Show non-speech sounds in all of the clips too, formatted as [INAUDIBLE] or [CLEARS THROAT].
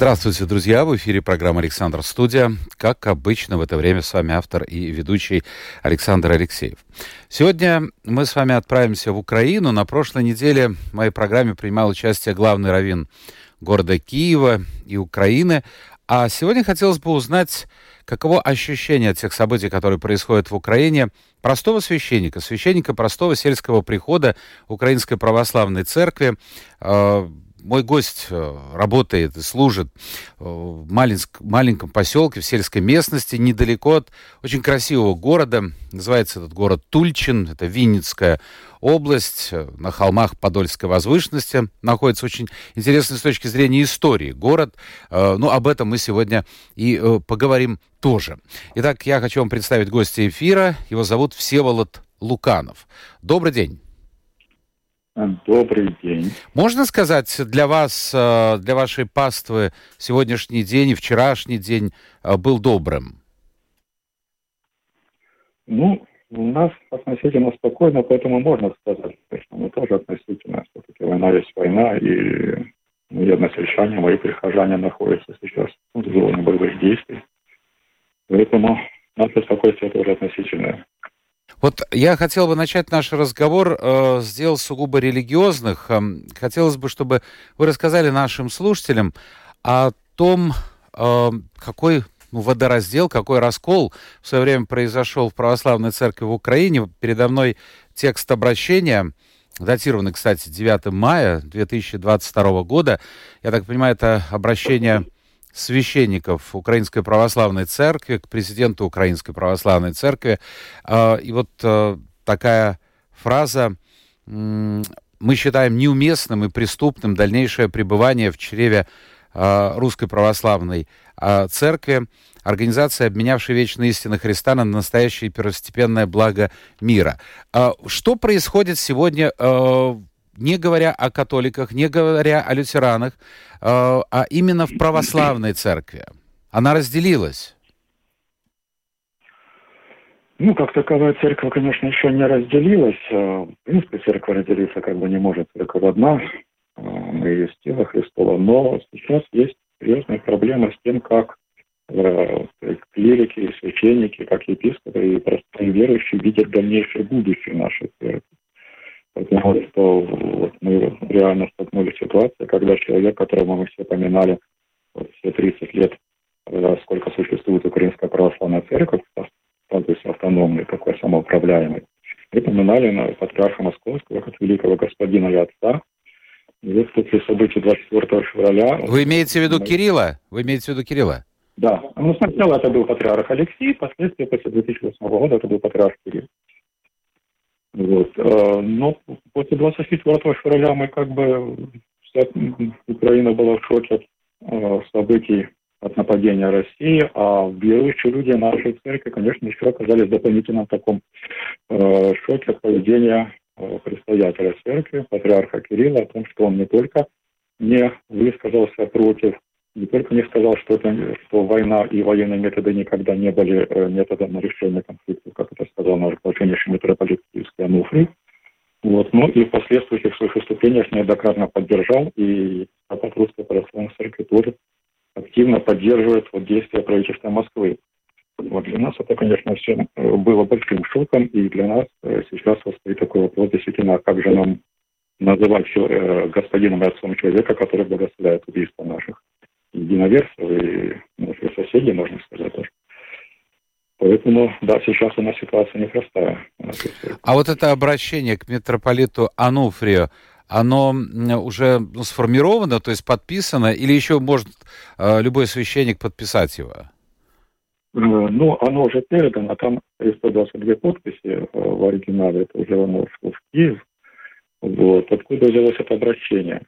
Здравствуйте, друзья! В эфире программа «Александр Студия». Как обычно, в это время с вами автор и ведущий Александр Алексеев. Сегодня мы с вами отправимся в Украину. На прошлой неделе в моей программе принимал участие главный раввин города Киева и Украины. А сегодня хотелось бы узнать, каково ощущение от тех событий, которые происходят в Украине, простого священника, священника простого сельского прихода Украинской Православной Церкви, э, мой гость э, работает и служит э, в маленьком поселке, в сельской местности, недалеко от очень красивого города. Называется этот город Тульчин, это Винницкая область, э, на холмах Подольской возвышенности. Находится очень интересный с точки зрения истории город. Ну, об этом мы сегодня и поговорим тоже. Итак, я хочу вам представить гостя эфира. Его зовут Всеволод Луканов. Добрый день. Добрый день. Можно сказать, для вас, э, для вашей паствы сегодняшний день и вчерашний день э, был добрым? Ну, у нас относительно спокойно, поэтому можно сказать, что мы тоже относительно, все-таки война есть война, и мои односельчане, мои прихожане находятся сейчас в зоне боевых действий. Поэтому наше спокойствие тоже относительное. Вот я хотел бы начать наш разговор э, сделал сугубо религиозных. Э, хотелось бы, чтобы вы рассказали нашим слушателям о том, э, какой ну, водораздел, какой раскол в свое время произошел в православной церкви в Украине. Передо мной текст обращения, датированный, кстати, 9 мая 2022 года. Я так понимаю, это обращение священников Украинской Православной Церкви к президенту Украинской Православной Церкви. А, и вот э, такая фраза «Мы считаем неуместным и преступным дальнейшее пребывание в чреве а, Русской Православной а, Церкви, организации, обменявшей вечные истины Христа на настоящее первостепенное благо мира». Что происходит сегодня э, не говоря о католиках, не говоря о лютеранах, э, а именно в православной церкви. Она разделилась. Ну, как таковая церковь, конечно, еще не разделилась. Э, в принципе, церковь разделиться как бы не может, церковь одна. Э, мы есть тело Христова. Но сейчас есть серьезная проблема с тем, как клирики, священники, как епископы и простые верующие видят дальнейшее будущее нашей церкви. Потому что вот мы реально столкнулись с ситуацией, когда человек, которого мы все поминали вот, все 30 лет, э, сколько существует Украинская Православная Церковь, статус автономный, такой самоуправляемый, мы поминали на патриарха Московского, как великого господина и отца. И вот после событий 24 февраля... Вы имеете в виду мы... Кирилла? Вы имеете в виду Кирилла? Да. Ну, сначала это был патриарх Алексей, впоследствии, после 2008 года, это был патриарх Кирилл. Вот. Э, но после 24 февраля мы как бы вся Украина была в шоке от э, событий от нападения России, а верующие люди нашей церкви, конечно, еще оказались в дополнительном таком э, шоке от поведения предстоятеля церкви, патриарха Кирилла, о том, что он не только не высказался против не только не сказал, что, это, что война и военные методы никогда не были э, методом решения конфликта, как это сказал наш блаженнейший митрополит Киевский Ануфрий, вот, но и в последующих своих выступлениях неоднократно поддержал, и Папа Русской Православной Церкви тоже активно поддерживает вот, действия правительства Москвы. Вот для нас это, конечно, все э, было большим шоком, и для нас э, сейчас стоит такой вопрос, действительно, как же нам называть все, э, господином и отцом человека, который благословляет убийство наших единоверцев и наши соседи, можно сказать тоже. Поэтому, да, сейчас у нас ситуация непростая. А вот это обращение к митрополиту Ануфрию, оно уже ну, сформировано, то есть подписано, или еще может э, любой священник подписать его? Э, ну, оно уже передано, там 122 подписи э, в оригинале, это уже оно шло в Киев. Вот. Откуда взялось это обращение?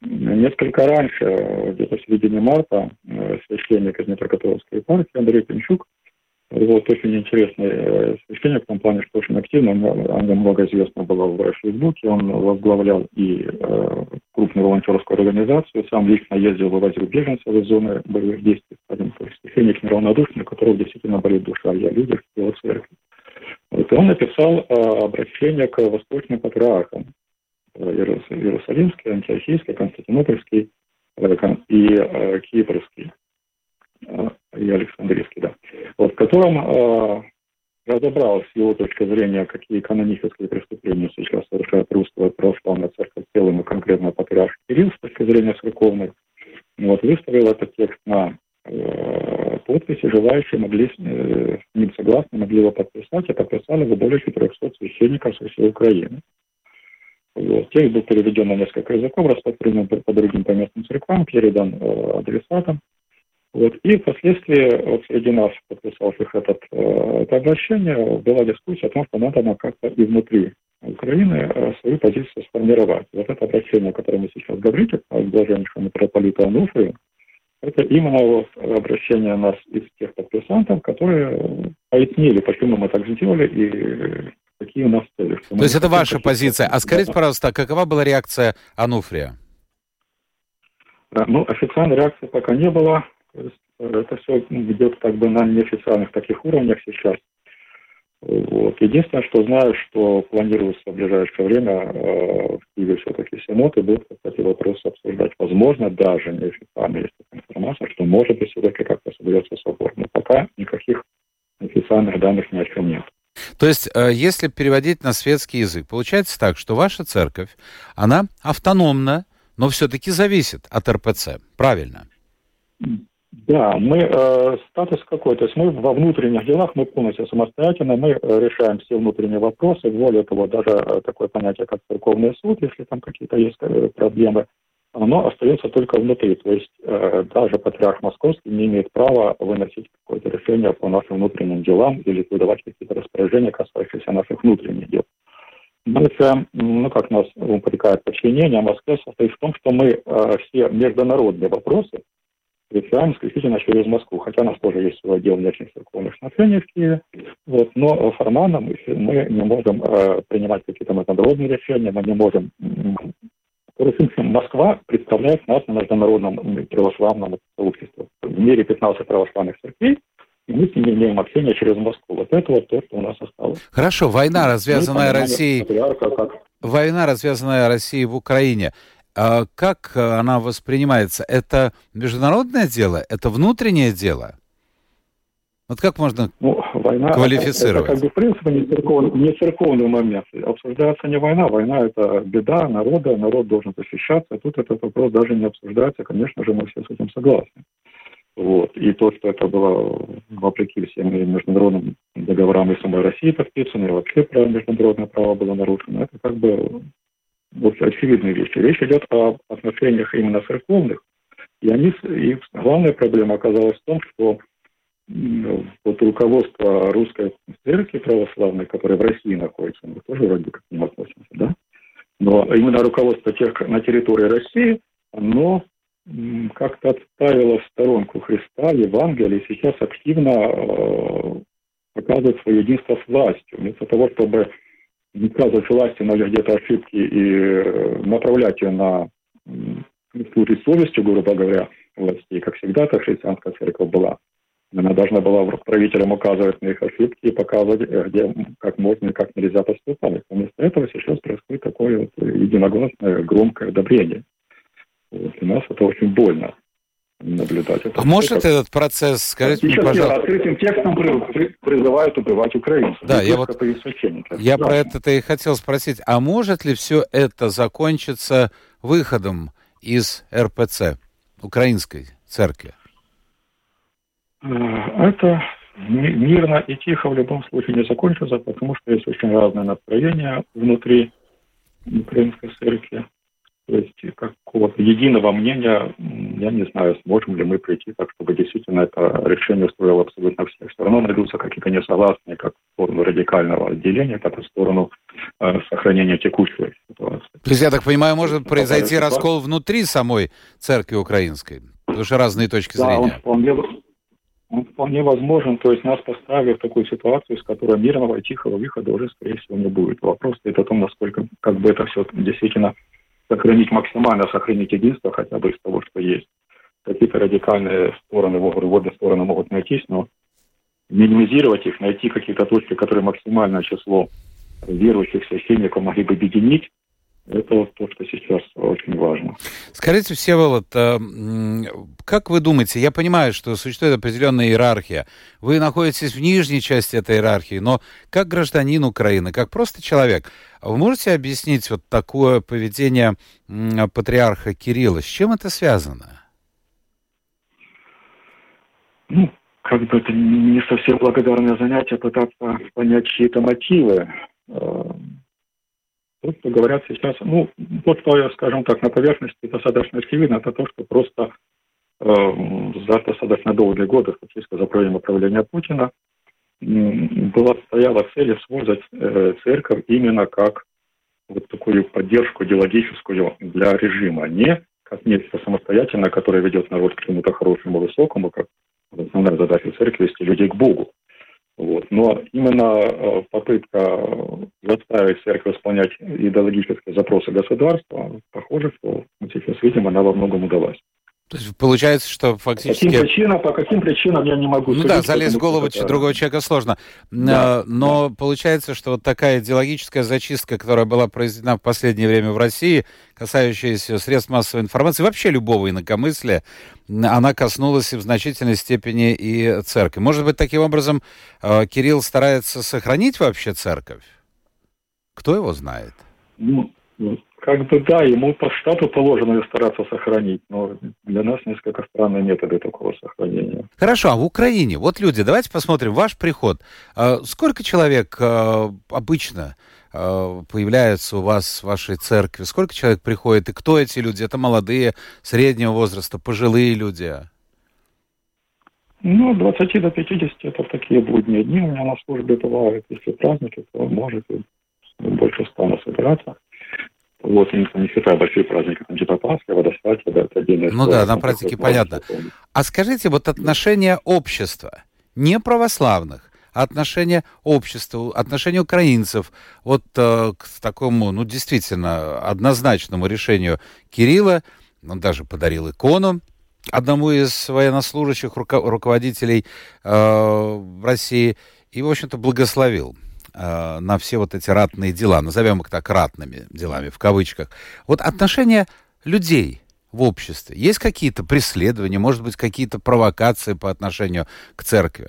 Несколько раньше, где-то в середине марта, э, священник из Метрокатоловской партии Андрей Пинчук Вот, очень интересный э, священник в том плане, что очень активно, о нем много известно было в Фейсбуке, он возглавлял и э, крупную волонтерскую организацию, сам лично ездил, вывозил беженцев из зоны боевых действий, есть священник неравнодушный, у которого действительно болит душа, я лидер его церкви. Вот, и он написал э, обращение к восточным патриархам, э, Иерусалимский, Антиохийский, Константинопольский э, и э, Кипрский. Э, и Александрийский, да, вот, в котором э, разобрал с его точки зрения, какие канонические преступления сейчас совершает русская православная церковь в целом и конкретно патриарх Кирилл с точки зрения церковной. Вот, выставил этот текст на э, подписи, желающие могли э, с ним согласны, могли его подписать, и подписали его более 400 священников со всей Украины. Вот. Текст был переведен на несколько языков, распространен по другим поместным церквам, передан э, адресатам. Вот. И впоследствии вот среди нас, подписавших этот, э, это обращение, была дискуссия о том, что надо нам как-то и внутри Украины э, свою позицию сформировать. Вот это обращение, о котором вы сейчас говорите, о блаженнейшему митрополиту Ануфрию, это именно вот обращение нас из тех подписантов, которые пояснили, почему мы так сделали и какие у нас цели. То есть это ваша позиция. А скажите, пожалуйста, какова была реакция Ануфрия? Ну, официальной реакции пока не было. Э, это все идет как бы на неофициальных таких уровнях сейчас. Вот. Единственное, что знаю, что планируется в ближайшее время э, в Киеве все-таки синод и будут эти вопросы обсуждать. Возможно, даже неофициально есть такая информация, что может быть все-таки как-то соберется собор. Но пока никаких официальных данных ни о чем нет. То есть, э, если переводить на светский язык, получается так, что ваша церковь, она автономна, но все-таки зависит от РПЦ, правильно? Да, мы э, статус какой, то есть мы во внутренних делах, мы полностью самостоятельно, мы э, решаем все внутренние вопросы, более того, даже э, такое понятие, как церковный суд, если там какие-то есть проблемы, оно остается только внутри, то есть э, даже патриарх Московский не имеет права выносить какое-то решение по нашим внутренним делам или выдавать какие-то распоряжения, касающиеся наших внутренних дел. Дальше, ну, как нас упрекают подчинение Москве, состоит в том, что мы э, все международные вопросы решаем исключительно через Москву, хотя у нас тоже есть свой отдел внешних церковных отношений в Киеве, вот, но формально мы, мы не можем э, принимать какие-то международные решения, мы не можем Москва представляет нас на международном православном сообществе. В мире 15 православных церквей, и мы с ними имеем общение через Москву. Вот это вот то, что у нас осталось. Хорошо, война, развязанная Россией... Как... Война, развязанная Россией в Украине. А как она воспринимается? Это международное дело? Это внутреннее дело? Вот как можно ну, война, квалифицировать? Это, это как бы в принципе не церковный, не церковный момент. Обсуждается не война, война это беда народа, народ должен защищаться. Тут этот вопрос даже не обсуждается. Конечно же, мы все с этим согласны. Вот. И то, что это было вопреки всем международным договорам и самой России подписано, и вообще право, международное право было нарушено, это как бы вот очевидные вещи. Речь идет о отношениях именно церковных, и они, и главная проблема оказалась в том, что вот руководство русской церкви православной, которая в России находится, мы тоже вроде как к ним относимся, да? Но именно руководство тех на территории России, оно как-то отставило в сторонку Христа, Евангелие, и сейчас активно э, показывает свое единство с властью. Вместо того, чтобы высказывать власти, но где-то ошибки и э, направлять ее на служить совестью, грубо говоря, властей, как всегда, это христианская церковь была. Она должна была правителям указывать на их ошибки и показывать, э, где, как можно и как нельзя поступать. Вместо этого сейчас происходит такое вот единогласное громкое одобрение. Вот, у нас это очень больно наблюдать. Это а может этот процесс, скажите мне, пожалуйста... открытым текстом призывают убивать украинцев. Да, я вот... Я да. про это и хотел спросить. А может ли все это закончиться выходом из РПЦ, Украинской церкви? Э, это мирно и тихо в любом случае не закончится, потому что есть очень разные настроения внутри украинской церкви. То есть какого-то единого мнения, я не знаю, сможем ли мы прийти так, чтобы действительно это решение устроило абсолютно всех. Все равно найдутся какие-то несогласные, как в сторону радикального отделения, так и в сторону э, сохранения текущей ситуации. То есть, я так понимаю, может произойти раскол внутри самой церкви украинской, потому что разные точки да, зрения. Он вполне, он вполне возможен, то есть нас поставили в такую ситуацию, с которой мирного и тихого выхода уже, скорее всего, не будет. Вопрос стоит о том, насколько как бы это все действительно сохранить максимально, сохранить единство хотя бы из того, что есть. Какие-то радикальные стороны, в стороны могут найтись, но минимизировать их, найти какие-то точки, которые максимальное число верующих священников могли бы объединить, это вот то, что сейчас очень важно. Скажите, Всеволод, э, как вы думаете, я понимаю, что существует определенная иерархия. Вы находитесь в нижней части этой иерархии, но как гражданин Украины, как просто человек, вы можете объяснить вот такое поведение патриарха Кирилла? С чем это связано? Ну, как бы это не совсем благодарное занятие пытаться понять чьи-то мотивы. То, что говорят сейчас, ну, вот что я, скажем так, на поверхности достаточно очевидно, это то, что просто э, за достаточно долгие годы, фактически за время правления Путина, была стояла цель использовать э, церковь именно как вот такую поддержку идеологическую для режима, не как нечто самостоятельное, которое ведет народ к чему-то хорошему, высокому, как основная задача церкви вести людей к Богу. Вот. Но именно э, попытка заставить церковь исполнять идеологические запросы государства, похоже, что сейчас видим, она во многом удалась. То есть получается, что фактически... По каким причинам, по каким причинам я не могу Ну да, залезть в голову это... другого человека сложно. Да, Но да. получается, что вот такая идеологическая зачистка, которая была произведена в последнее время в России, касающаяся средств массовой информации, вообще любого инакомыслия, она коснулась в значительной степени и церкви. Может быть, таким образом э, Кирилл старается сохранить вообще церковь? Кто его знает? Ну, как бы да, ему по штату положено ее стараться сохранить, но для нас несколько странные методы такого сохранения. Хорошо, а в Украине, вот люди, давайте посмотрим, ваш приход. А сколько человек а, обычно а, появляется у вас в вашей церкви? Сколько человек приходит? И кто эти люди? Это молодые, среднего возраста, пожилые люди? Ну, 20 до 50 это такие будние дни у меня на службе бывают. Если праздники, то может больше стану собираться. Вот, не, не считаю большие праздники, там типа Пасха, водостать, это, это отдельная Ну да, на практике понятно. А скажите, вот отношение общества, не православных, а отношение общества, отношение украинцев вот э, к такому, ну, действительно, однозначному решению Кирилла, он даже подарил икону одному из военнослужащих, руко- руководителей э, России, и, в общем-то, благословил э, на все вот эти ратные дела, назовем их так ратными делами, в кавычках. Вот отношения людей в обществе, есть какие-то преследования, может быть, какие-то провокации по отношению к церкви?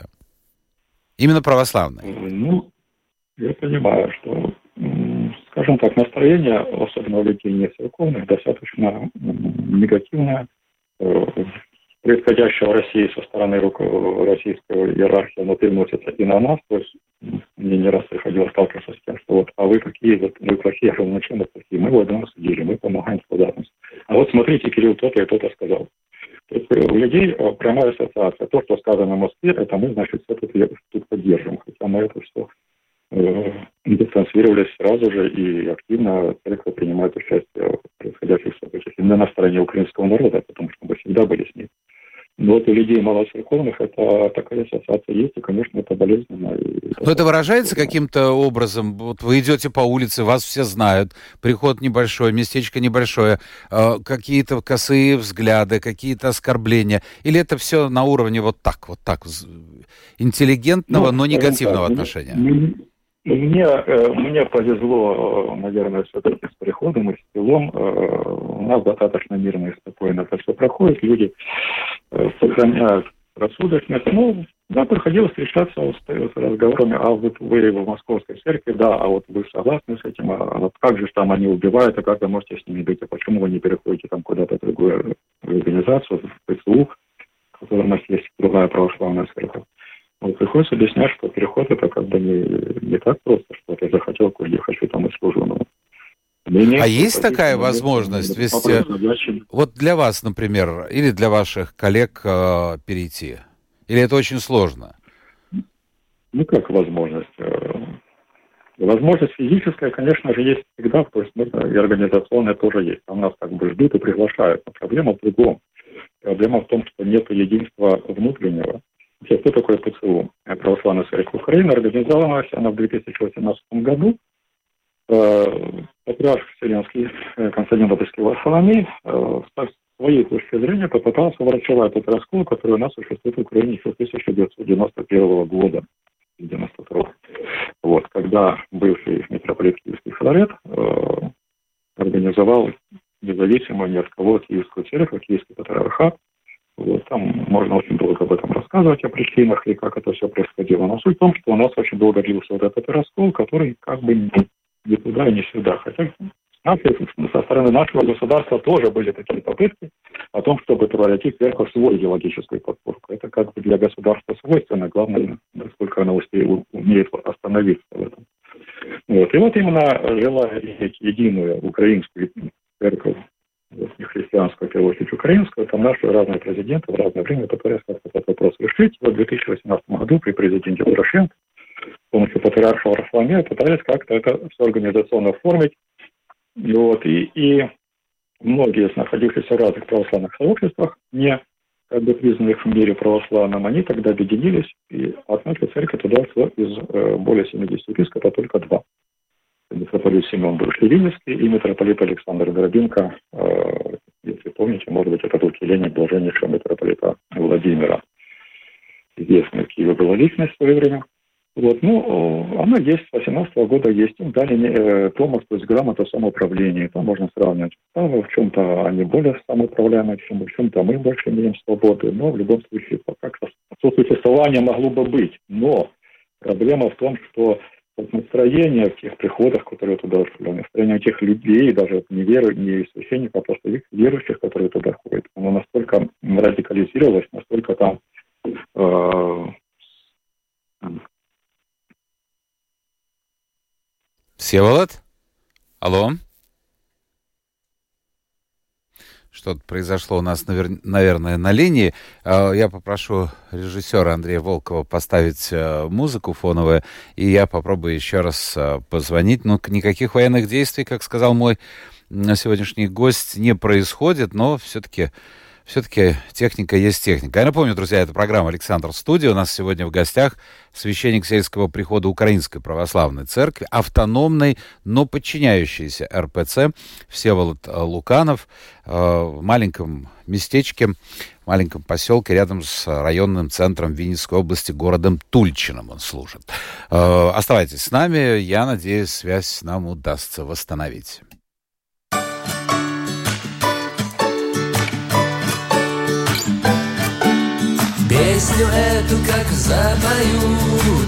Именно православные. Ну, я понимаю, что, скажем так, настроение, особенно у людей не церковных, достаточно негативное э, происходящего в России со стороны российской иерархии, оно переносится и на нас. То есть мне не раз приходилось сталкиваться с тем, что вот, а вы какие, вот, вы плохие, я говорю, ну мы плохие? Мы вот нас судили, мы помогаем солдатам. А вот смотрите, Кирилл то-то и то-то сказал. То есть у людей э, прямая ассоциация. То, что сказано в Москве, это мы, значит, все тут, тут поддержим. Хотя мы это все э, дистанцировались сразу же и активно церковь принимает участие в происходящих событиях. Именно на стороне украинского народа, потому что мы всегда были с ним. Но вот у людей малоцерковных это такая ассоциация есть, и, конечно, это болезненно. Но это выражается каким-то образом? Вот вы идете по улице, вас все знают, приход небольшой, местечко небольшое, э, какие-то косые взгляды, какие-то оскорбления, или это все на уровне вот так, вот так, интеллигентного, ну, но негативного так, отношения? Мне, э, мне повезло, наверное, все-таки с приходом и с селом. Э, у нас достаточно мирно и спокойно это все проходит. Люди э, сохраняют рассудочность. Ну, да, приходилось встречаться с, разговорами, а вот вы в московской церкви, да, а вот вы согласны с этим, а вот как же там они убивают, а как вы можете с ними быть, а почему вы не переходите там куда-то в другую организацию, в ПЦУ, в которой у нас есть другая православная церковь. Вот приходится объяснять, что переход это как бы не, не так просто, что я захотел куда хочу, там и служу. Но а есть такая возможность вести, вот для вас, например, или для ваших коллег э, перейти? Или это очень сложно? Ну, как возможность? Э, возможность физическая, конечно же, есть всегда, то есть и организационная тоже есть. Там нас как бы ждут и приглашают. Но проблема в другом. Проблема в том, что нет единства внутреннего Вообще, кто такой ПЦУ? Православная церковь Украины организовалась она в 2018 году. Патриарх Вселенский Константинопольский Варфоломей с своей точки зрения попытался врачевать этот раскол, который у нас существует в Украине еще с 1991 года. 92 вот, когда бывший митрополит Киевский Филарет э, организовал независимую ни от кого Киевскую церковь, Киевский патриархат. Вот, там можно очень долго об этом рассказывать, о причинах и как это все происходило. Но суть в том, что у нас очень долго длился вот этот раскол, который как бы не, ни туда и не сюда. Хотя со стороны нашего государства тоже были такие попытки о том, чтобы превратить в свой идеологическую подпорку. Это как бы для государства свойственно, главное, насколько оно умеет остановиться в этом. Вот. И вот именно желая единую украинскую церковь, вот, не христианскую, а в первую очередь украинскую, там наши разные президенты в разное время пытались как-то этот вопрос решить. Вот в 2018 году при президенте Порошенко с помощью патриарха Варфоломея пытались как-то это все организационно оформить вот, и, и многие из находившихся в разных православных сообществах, не как бы признанных в мире православным, они тогда объединились, и от нашей церкви туда шло из э, более 70 епископов только два. Митрополит Семен бывший Римский и митрополит Александр Горобинко, э, помните, может быть, это усиление блаженнейшего митрополита Владимира. Была личность в свое время. Вот, ну, она есть, с 18 года есть. Им дали э, Томас, то есть грамота самоуправления. Там можно сравнивать. Там в чем-то они более самоуправляемые, в чем-то, в чем-то мы больше имеем свободы. Но в любом случае, пока сосуществование могло бы быть. Но проблема в том, что настроение в тех приходах, которые туда шли, настроение тех людей, даже не веру, не священников, а просто их верующих, которые туда ходят, оно настолько радикализировалось, настолько там э, Всеволод? Алло? Что-то произошло у нас, наверное, на линии. А, я попрошу режиссера Андрея Волкова поставить э, музыку фоновую, и я попробую еще раз э, позвонить. Ну, никаких военных действий, как сказал мой сегодняшний гость, не происходит, но все-таки все-таки техника есть техника. Я напомню, друзья, это программа «Александр Студия». У нас сегодня в гостях священник сельского прихода Украинской Православной Церкви, автономной, но подчиняющейся РПЦ Всеволод Луканов э, в маленьком местечке, в маленьком поселке рядом с районным центром Винницкой области, городом Тульчином он служит. Э, оставайтесь с нами, я надеюсь, связь нам удастся восстановить. Песню эту как запою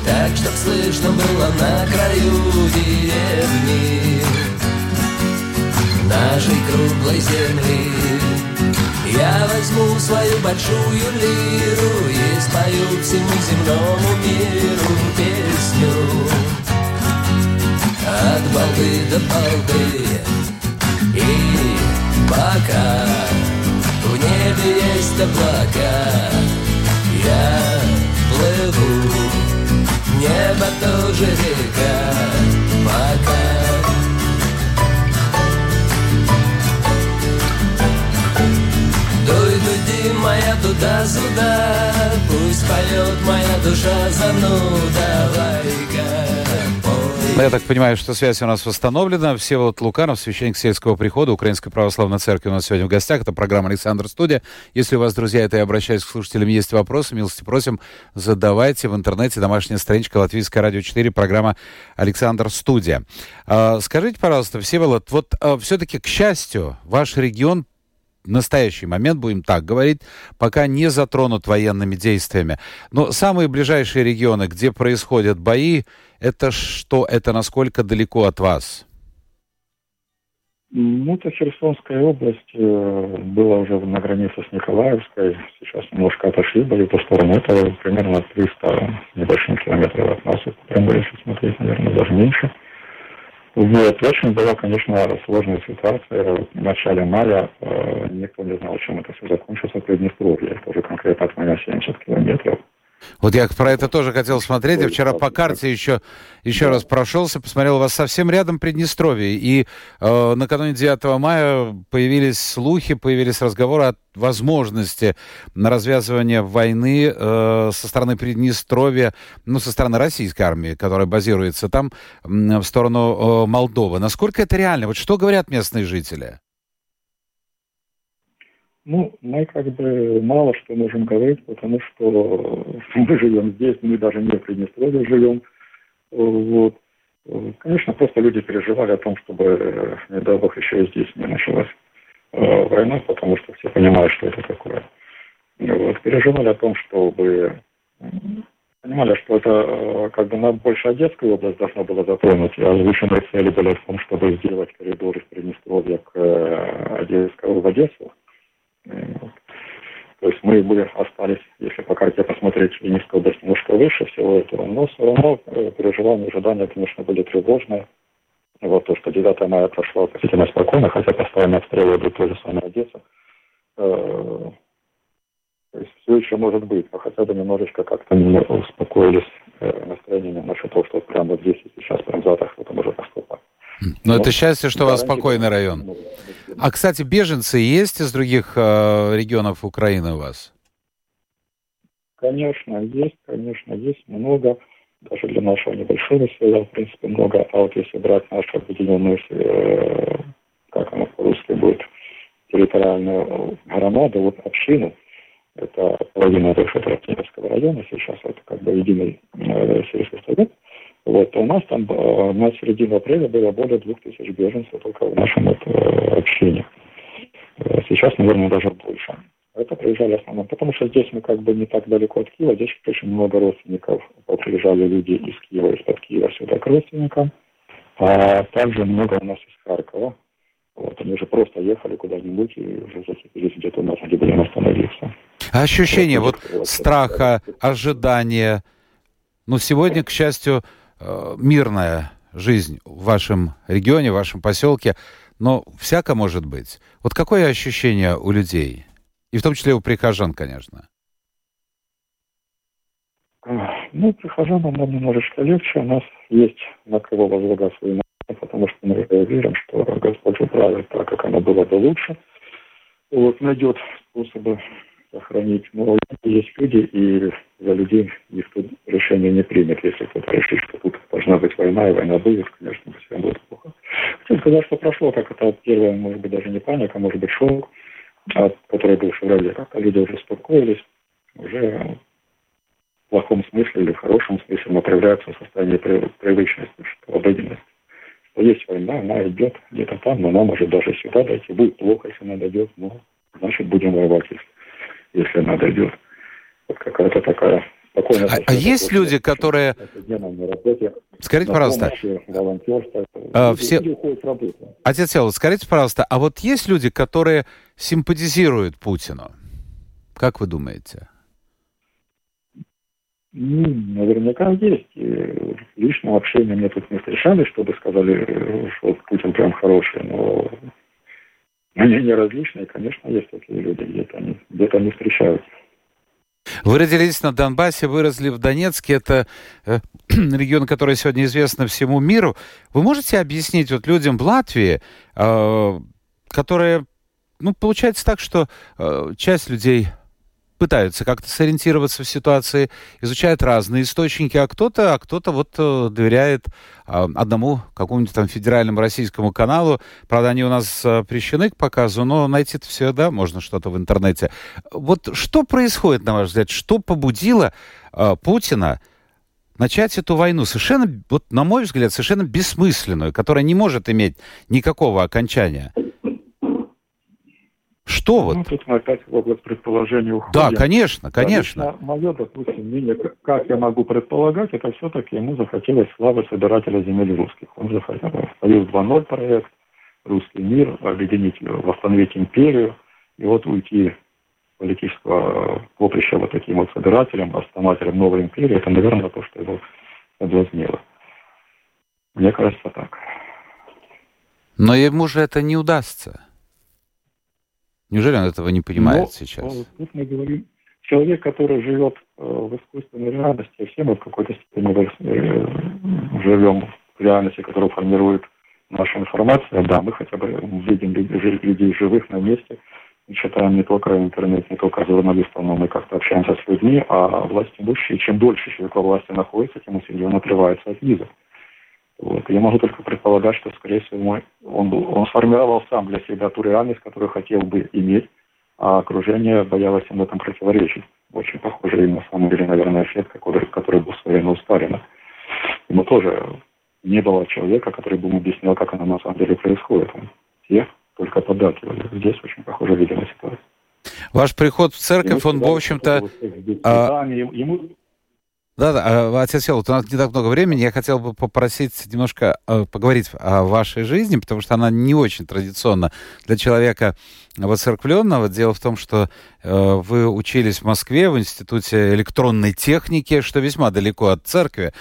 Так, чтоб слышно было на краю деревни. Нашей круглой земли Я возьму свою большую лиру И спою всему земному миру песню. От балды до балды И пока в небе есть облака я плыву, небо тоже река, пока. Дуй, дуди, моя туда-сюда, пусть поет моя душа зануда, я так понимаю, что связь у нас восстановлена. Всеволод Луканов, священник сельского прихода Украинской Православной Церкви у нас сегодня в гостях. Это программа «Александр Студия». Если у вас, друзья, это я обращаюсь к слушателям, есть вопросы, милости просим, задавайте в интернете. Домашняя страничка Латвийское радио 4, программа «Александр Студия». А, скажите, пожалуйста, Всеволод, вот а, все-таки, к счастью, ваш регион в настоящий момент, будем так говорить, пока не затронут военными действиями. Но самые ближайшие регионы, где происходят бои, это что, это насколько далеко от вас? Ну, это Херсонская область э, была уже на границе с Николаевской. Сейчас немножко отошли бои по сторону. Это примерно 300 небольшим километров от нас. Прям если смотреть, наверное, даже меньше. Вот. Очень была, конечно, сложная ситуация. В начале мая э, никто не знал, чем это все закончится Приднестровье. Это уже конкретно от меня 70 километров. Вот я про это тоже хотел смотреть. Я вчера по карте еще, еще раз прошелся, посмотрел, у вас совсем рядом Приднестровье. И э, накануне 9 мая появились слухи, появились разговоры о возможности на развязывание войны э, со стороны Приднестровья, ну, со стороны российской армии, которая базируется там, э, в сторону э, Молдовы. Насколько это реально? Вот что говорят местные жители? Ну, мы как бы мало что можем говорить, потому что мы живем здесь, мы даже не в Приднестровье живем. Вот. Конечно, просто люди переживали о том, чтобы, не дай бог, еще и здесь не началась э, война, потому что все понимают, что это такое. Вот. Переживали о том, чтобы понимали, что это э, как бы на больше Одесскую область должно было затронуть, а озвученные цели были в том, чтобы сделать коридор из Приднестровья к э, Одесскому в Одессу. То есть мы бы остались, если по карте посмотреть, Ленинская область немножко выше всего этого, но все равно э, переживания, ожидания, конечно, были тревожные. Вот то, что 9 мая прошло относительно спокойно, хотя постоянно обстрелы идут тоже самое Одесса. Э, то есть все еще может быть, но хотя бы немножечко как-то успокоились э, настроениями насчет того, что прямо здесь и сейчас прям завтра кто-то может наступать. Но это счастье, что у вас спокойный район. А, кстати, беженцы есть из других э, регионов Украины у вас? Конечно, есть, конечно, есть много. Даже для нашего небольшого села, в принципе, много. А вот если брать нашу объединенную, э, как она по-русски будет, территориальную громаду, вот общину, это половина бывшего Тростниковского района, сейчас это как бы единый э, сельский совет, вот, у нас там на середину апреля было более двух тысяч беженцев только в нашем это, общине. Э, сейчас, наверное, даже больше. Это приезжали основном, потому что здесь мы как бы не так далеко от Киева, здесь очень много родственников. Приезжали люди из Киева, из-под Киева сюда к родственникам. А также много у нас из Харькова. Вот, они уже просто ехали куда-нибудь и уже закипелись где-то у нас, где будем остановиться. А ощущение вот, вот страха, ожидания. Ну, сегодня, к счастью, мирная жизнь в вашем регионе, в вашем поселке, но всяко может быть. Вот какое ощущение у людей? И в том числе у прихожан, конечно. Ну, прихожанам нам немножечко легче. У нас есть на кого возлагать свои надежды, потому что мы верим, что Господь управит так, как оно было бы лучше. Вот, найдет способы сохранить. Но есть люди, и за людей никто решение не примет. Если кто-то решит, что тут должна быть война, и война будет, конечно, всем будет плохо. Хочу сказать, что прошло как это первое, может быть, даже не паника, может быть, шок, от, который был в феврале. Как-то люди уже успокоились, уже в плохом смысле или в хорошем смысле, но проявляются в состоянии привычности, что обыденность. Что есть война, она идет где-то там, но она может даже сюда дойти. Будет плохо, если она дойдет, но значит будем воевать, если если она дойдет. Вот какая-то такая. А, а есть люди, которые... Скажите, пожалуйста, а, все... Отец Сел, скажите, пожалуйста, а вот есть люди, которые симпатизируют Путину? Как вы думаете? Ну, наверняка есть. И личного общения мне тут не встречали, чтобы сказали, что Путин прям хороший, но Мнения различные, конечно, есть такие люди, где-то они, где-то они встречаются. Вы родились на Донбассе, выросли в Донецке. Это э, [CLEARS THROAT] регион, который сегодня известен всему миру. Вы можете объяснить вот людям в Латвии, э, которые, ну, получается так, что э, часть людей пытаются как-то сориентироваться в ситуации, изучают разные источники, а кто-то, а кто-то вот э, доверяет а, одному какому-нибудь там федеральному российскому каналу. Правда, они у нас запрещены к показу, но найти это всегда можно что-то в интернете. Вот что происходит, на ваш взгляд? Что побудило а, Путина начать эту войну совершенно, вот на мой взгляд, совершенно бессмысленную, которая не может иметь никакого окончания? Что вот? Ну, тут мы опять в область предположения уходим. Да, конечно, конечно. Конечно, мое, допустим, мнение, как я могу предполагать, это все-таки ему захотелось славы собирателя земель русских. Он захотел Союз 2.0 проект, русский мир, объединить, восстановить империю, и вот уйти политического поприща вот таким вот собирателем, основателем новой империи, это, наверное, то, что его соблазнило. Мне кажется так. Но ему же это не удастся. Неужели он этого не понимает Но, сейчас? Тут мы говорим, человек, который живет в искусственной реальности, все мы в какой-то степени живем в реальности, которую формирует наша информация. Да, мы хотя бы видим людей живых на месте, читаем не только интернет, не только журналистов, но мы как-то общаемся с людьми, а власть имущие, чем дольше человек во власти находится, тем он сильнее отрывается от виза. Вот. Я могу только предполагать, что, скорее всего, он, он сформировал сам для себя ту реальность, которую хотел бы иметь, а окружение боялось ему в этом противоречить. Очень похожий на самом деле, наверное, эффект, который, который был в свое время у Сталина. Ему тоже не было человека, который бы ему объяснял, как оно на самом деле происходит. Он всех только поддакивали. Здесь очень похоже, видимо, ситуация. Ваш приход в церковь, он, в общем-то... А... Ему, да, да, а, отец Сел, у нас не так много времени. Я хотел бы попросить немножко э, поговорить о вашей жизни, потому что она не очень традиционна для человека воцерквленного. Дело в том, что э, вы учились в Москве в Институте электронной техники, что весьма далеко от церкви,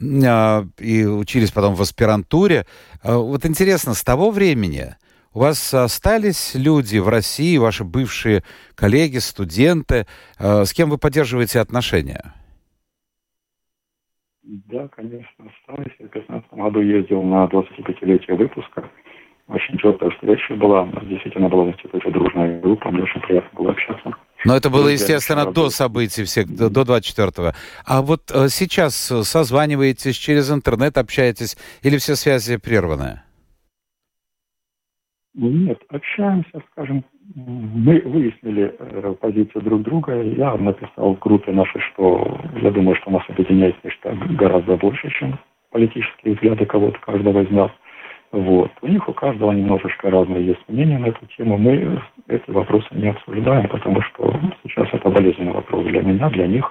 э, и учились потом в аспирантуре. Э, вот интересно, с того времени у вас остались люди в России, ваши бывшие коллеги, студенты, э, с кем вы поддерживаете отношения? Да, конечно, осталось. Я в 2015 году ездил на 25-летие выпуска. Очень четкая встреча была. У нас действительно была в институте дружная группа. Мне очень приятно было общаться. Но это было, естественно, до событий всех, до, до 24-го. А вот э, сейчас созваниваетесь через интернет, общаетесь, или все связи прерваны? Нет, общаемся, скажем, мы выяснили э, позицию друг друга. Я написал в группе нашей, что я думаю, что нас объединяет нечто гораздо больше, чем политические взгляды кого-то каждого из нас. Вот. У них у каждого немножечко разные есть мнения на эту тему. Мы эти вопросы не обсуждаем, потому что сейчас это болезненный вопрос для меня, для них.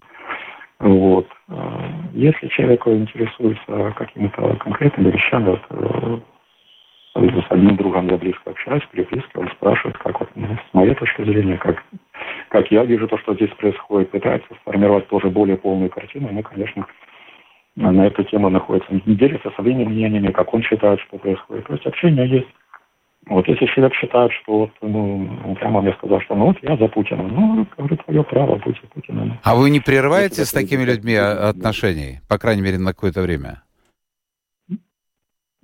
Вот. Э, если человек интересуется какими-то конкретными вещами, вот, с одним другом я близко общаюсь, переписки, он спрашивает, как вот, ну, с моей точки зрения, как, как я вижу то, что здесь происходит, пытается сформировать тоже более полную картину. Мы, конечно, на эту тему находится, делится своими мнениями, как он считает, что происходит. То есть общение есть. Вот если человек считает, что вот, ну, прямо мне сказал, что ну вот я за Путина, ну, говорю, твое право, будь Путиным. А вы не прерываете с такими людьми отношений, по крайней мере, на какое-то время?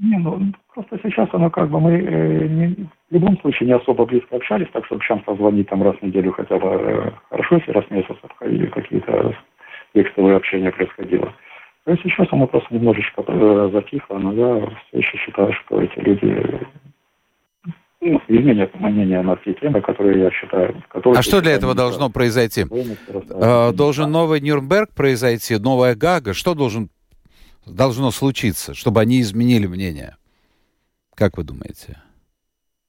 Не, ну, просто сейчас оно как бы мы э, не, в любом случае не особо близко общались, так что чем позвонить там раз в неделю хотя бы э, хорошо, если раз в месяц обходили какие-то текстовые общения происходило. Есть сейчас оно просто немножечко э, затихло, но я все еще считаю, что эти люди ну, изменят мнение на те темы, которые я считаю... Которые а что для этого должно произойти? Э, должен новый Нюрнберг произойти, новая Гага? Что должен должно случиться, чтобы они изменили мнение? Как вы думаете?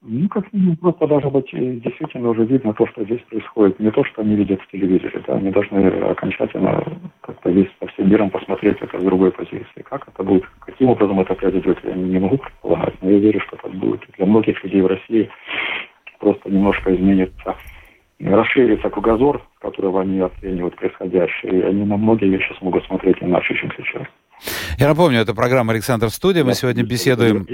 Ну, как минимум, просто должно быть э, действительно уже видно то, что здесь происходит. Не то, что они видят в телевизоре. Да? Они должны окончательно как-то весь по всем миром посмотреть это с другой позиции. Как это будет, каким образом это произойдет, я не могу предполагать. Но я верю, что так будет. Для многих людей в России просто немножко изменится, расширится кругозор, с которого они оценивают происходящее. И они на многие вещи смогут смотреть иначе, чем сейчас. Я напомню, это программа «Александр Студия». Мы сегодня беседуем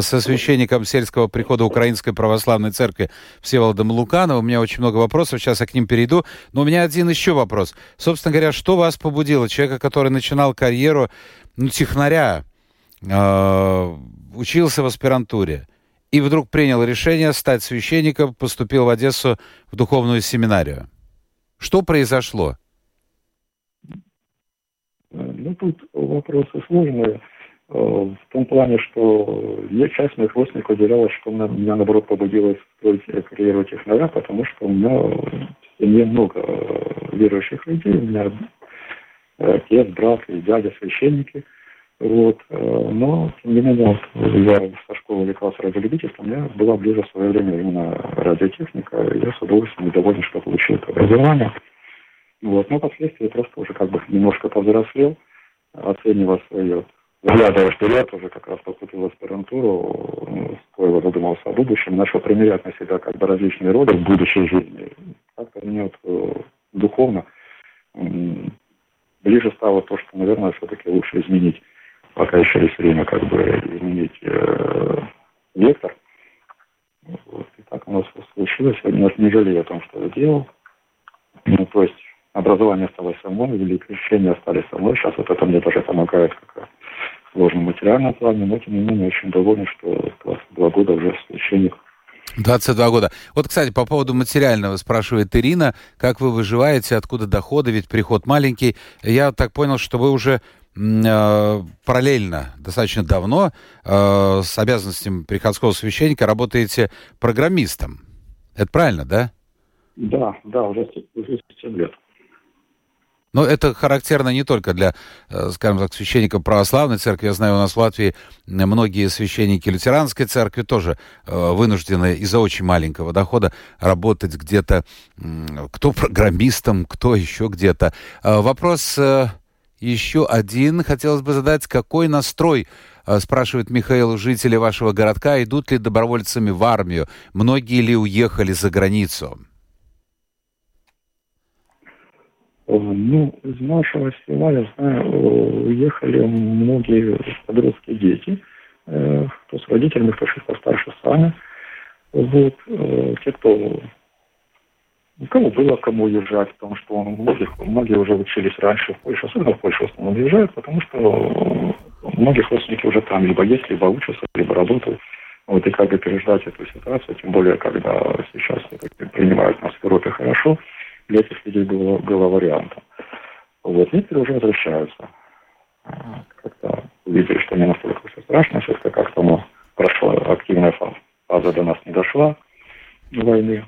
со священником сельского прихода Украинской Православной Церкви Всеволодом Лукановым. У меня очень много вопросов, сейчас я к ним перейду. Но у меня один еще вопрос. Собственно говоря, что вас побудило? Человека, который начинал карьеру ну, технаря, э, учился в аспирантуре и вдруг принял решение стать священником, поступил в Одессу в духовную семинарию. Что произошло? Ну, тут вопросы сложные. Э, в том плане, что я часть моих родственников уделяла, что меня, наоборот, побудило строить карьеру технаря, потому что у меня в семье много э, верующих людей. У меня отец, брат и дядя священники. Вот. Э, но, тем не менее, я со школы увлекался радиолюбительством, мне была ближе в свое время именно радиотехника, и я с удовольствием доволен, что получил это образование. Вот. Но впоследствии просто уже как бы немножко повзрослел, оценивая свое взглядывая вперед, уже как раз поступил в аспирантуру, ну, стоило задумался о будущем, начал примерять на себя как бы различные роли в будущей жизни. Как-то мне вот э, духовно ближе стало то, что, наверное, все-таки лучше изменить, пока еще есть время, как бы изменить э, вектор. Вот. И так у нас случилось. Я не жалею о том, что я делал. Ну, то есть образование осталось со мной, крещение остались со мной. Сейчас вот это мне тоже помогает как в сложном материальном плане, но тем не менее очень доволен, что 22 года уже священник 22 года. Вот, кстати, по поводу материального спрашивает Ирина, как вы выживаете, откуда доходы, ведь приход маленький. Я так понял, что вы уже э, параллельно, достаточно давно, э, с обязанностями приходского священника работаете программистом. Это правильно, да? Да, да, уже, уже 7 лет. Но это характерно не только для, э, скажем так, священников православной церкви. Я знаю, у нас в Латвии многие священники лютеранской церкви тоже э, вынуждены из-за очень маленького дохода работать где-то, кто программистом, кто еще где-то. Э, вопрос еще один хотелось бы задать. Какой настрой спрашивает Михаил, жители вашего городка, идут ли добровольцами в армию? Многие ли уехали за границу? Ну, из нашего села, я знаю, уехали многие подростки дети, э, кто с родителями, кто чуть постарше сами. Вот, э, те, кто кому было кому уезжать, потому что многих, многие уже учились раньше в Польше, особенно в Польшу в основном уезжают, потому что многих родственники уже там либо есть, либо учатся, либо работают. Вот и как бы переждать эту ситуацию, тем более, когда сейчас принимают нас в Европе хорошо, для этих людей было, было вариантом. Вот, некоторые уже возвращаются. Как-то увидели, что не настолько все страшно, все-таки как-то мы прошла активная фаза. Фаза до нас не дошла войны.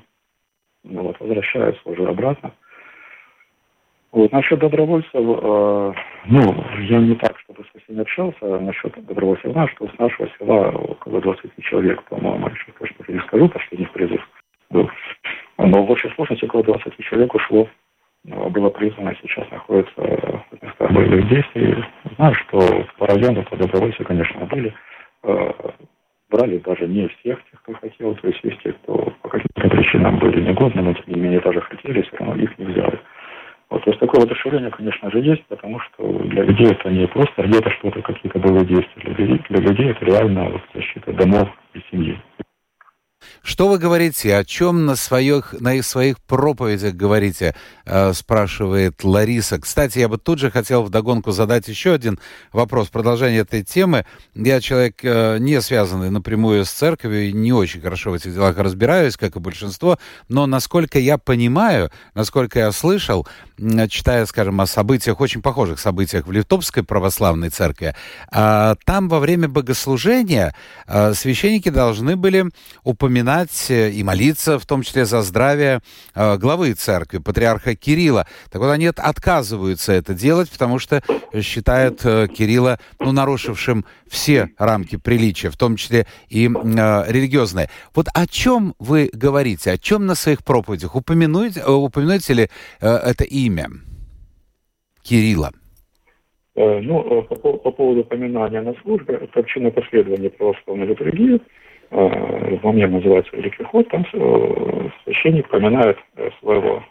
Вот, возвращаются уже обратно. Вот, насчет добровольцев, э, ну, я не так, чтобы со всеми общался, а насчет добровольцев знаю, что с нашего села около 20 человек, по-моему, еще точно не скажу, последних призыв был. Но в общей сложности около 20 человек ушло, э, было призвано, сейчас находится в местах боевых действий. Знаю, что по району по добровольцы, конечно, были. Э, брали даже не всех тех, кто хотел, то есть есть те, кто по каким-то причинам были негодны, но тем не менее даже хотели, все равно их не взяли. Вот, то есть такое воодушевление, конечно же, есть, потому что для людей это не просто где-то что-то, какие-то боевые действия. Для людей, для людей это реально вот, защита домов и семьи. Что вы говорите, о чем на своих, на своих проповедях говорите, э, спрашивает Лариса. Кстати, я бы тут же хотел вдогонку задать еще один вопрос, продолжение этой темы. Я человек, э, не связанный напрямую с церковью, и не очень хорошо в этих делах разбираюсь, как и большинство, но насколько я понимаю, насколько я слышал, читая, скажем, о событиях, очень похожих событиях в Литовской православной церкви, э, там во время богослужения э, священники должны были упоминать э, и молиться, в том числе за здравие э, главы церкви, патриарха Кирилла. Так вот, они отказываются это делать, потому что считают э, Кирилла, ну, нарушившим все рамки приличия, в том числе и э, религиозные. Вот о чем вы говорите, о чем на своих проповедях? Упомянуть, упомянете ли э, это имя Кирилла? Ну, по, по поводу упоминания на службе, это община последования православной литургии, Э, во мне называется Великий Ход, там э, священник поминает э, своего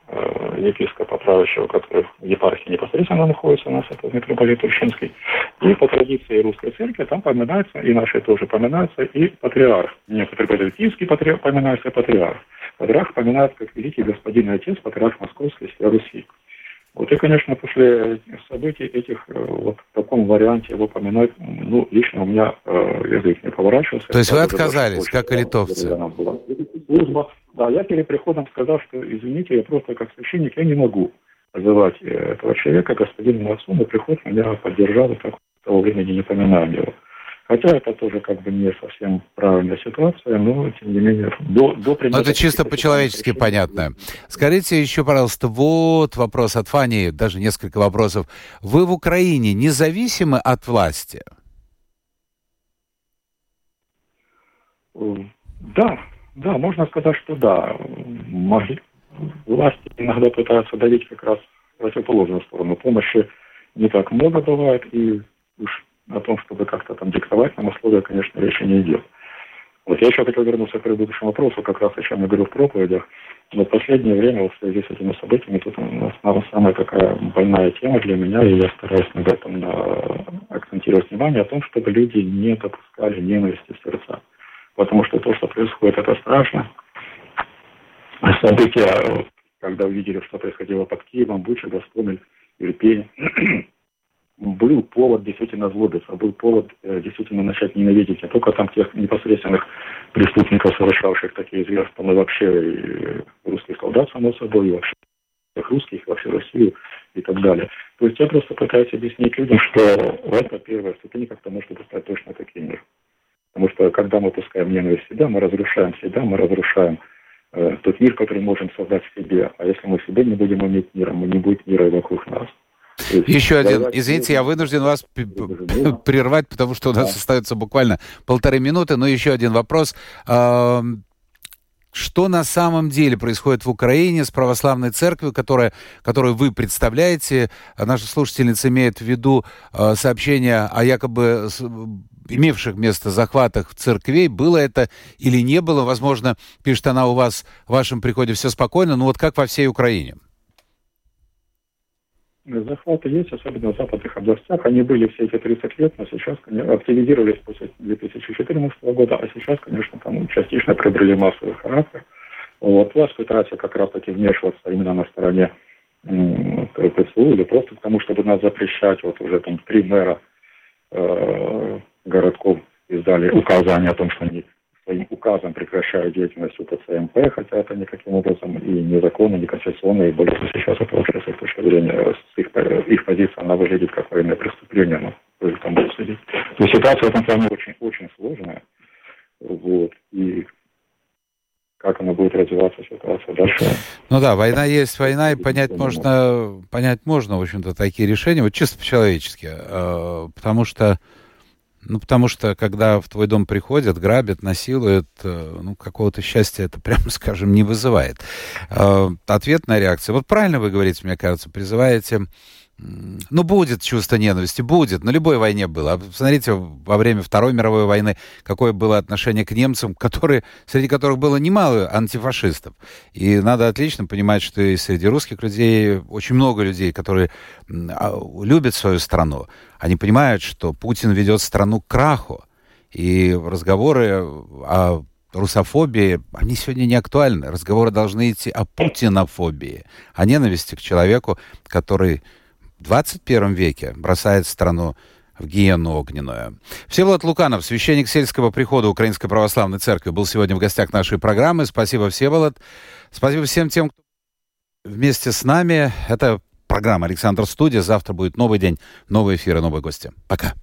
епископа правящего, который в епархии непосредственно находится у нас, это митрополит Ущинский. И по традиции русской церкви там поминается, и нашей тоже поминается, и патриарх. Не митрополит Киевский патриарх, поминается патриарх. Патриарх поминается как великий господин и отец, патриарх Московской Руси. Вот и, конечно, после событий этих э, вот в таком варианте его поминать, ну, лично у меня э, язык не поворачивался. То есть вы отказались, как и литовцы? Служба. Да, я перед приходом сказал, что, извините, я просто как священник, я не могу называть э, этого человека господином отцом, и приход меня поддержал, и как в того времени не поминаем его. Хотя это тоже как бы не совсем правильная ситуация, но тем не менее до, до Но это чисто по-человечески понятно. Скажите еще, пожалуйста, вот вопрос от Фани, даже несколько вопросов. Вы в Украине независимы от власти? Да, да, можно сказать, что да. Власти иногда пытаются давить как раз в противоположную сторону. Помощи не так много бывает, и уж о том, чтобы как-то там диктовать нам условия, конечно, речи не идет. Вот я еще хотел вернуться к предыдущему вопросу, как раз о чем я говорил в проповедях. Но в последнее время, в связи с этими событиями, тут у нас самая такая больная тема для меня, и я стараюсь на этом на, акцентировать внимание, о том, чтобы люди не допускали ненависти в сердца. Потому что то, что происходит, это страшно. События когда увидели, что происходило под Киевом, Буча, Гастомель, Ирпень, был повод действительно злобиться, был повод э, действительно начать ненавидеть не только там тех непосредственных преступников, совершавших такие зверства, но и вообще и русских солдат, само собой, и вообще всех русских, вообще Россию и так далее. То есть я просто пытаюсь объяснить людям, что это первая ступень, как-то может стать точно таким мир. Потому что когда мы пускаем ненависть себя, мы разрушаем себя, мы разрушаем э, тот мир, который можем создать в себе. А если мы в себе не будем иметь мира, мы не будет мира и вокруг нас. Еще один. Извините, я вынужден вас прервать, потому что у нас да. остается буквально полторы минуты. Но еще один вопрос. Что на самом деле происходит в Украине с православной церковью, которая, которую вы представляете? Наша слушательница имеет в виду э, сообщения о якобы имевших место захватах церквей. Было это или не было? Возможно, пишет она у вас в вашем приходе все спокойно. Но вот как во всей Украине? Захваты есть, особенно в западных областях. Они были все эти 30 лет, но сейчас конечно, активизировались после 2014 года, а сейчас, конечно, там частично приобрели массовый характер. Вот вас пытаются как раз-таки вмешиваться именно на стороне ПЦУ или просто к тому, чтобы нас запрещать. Вот уже там три мэра э, городков издали указание о том, что они своим указом прекращают деятельность УПЦМП, хотя это никаким образом и незаконно, не конституционно, и более того, сейчас это вообще с их точки зрения, с их, их позиция, она выглядит как военное преступление, но вы там будете следить. То ситуация в этом плане очень, очень сложная, вот, и как она будет развиваться ситуация дальше. Ну да, война есть война, и понять можно, понять можно, в общем-то, такие решения, вот чисто по-человечески, э, потому что ну, потому что, когда в твой дом приходят, грабят, насилуют, э, ну, какого-то счастья это, [LAUGHS] прямо скажем, не вызывает. Э, ответная реакция. Вот правильно вы говорите, мне кажется, призываете ну, будет чувство ненависти, будет. На любой войне было. А посмотрите, во время Второй мировой войны, какое было отношение к немцам, которые, среди которых было немало антифашистов. И надо отлично понимать, что и среди русских людей очень много людей, которые а, любят свою страну. Они понимают, что Путин ведет страну к краху. И разговоры о русофобии, они сегодня не актуальны. Разговоры должны идти о путинофобии, о ненависти к человеку, который 21 веке бросает страну в гиену огненную. Всеволод Луканов, священник сельского прихода Украинской Православной Церкви, был сегодня в гостях нашей программы. Спасибо, Всеволод. Спасибо всем тем, кто вместе с нами. Это программа «Александр Студия». Завтра будет новый день, новые эфиры, новые гости. Пока.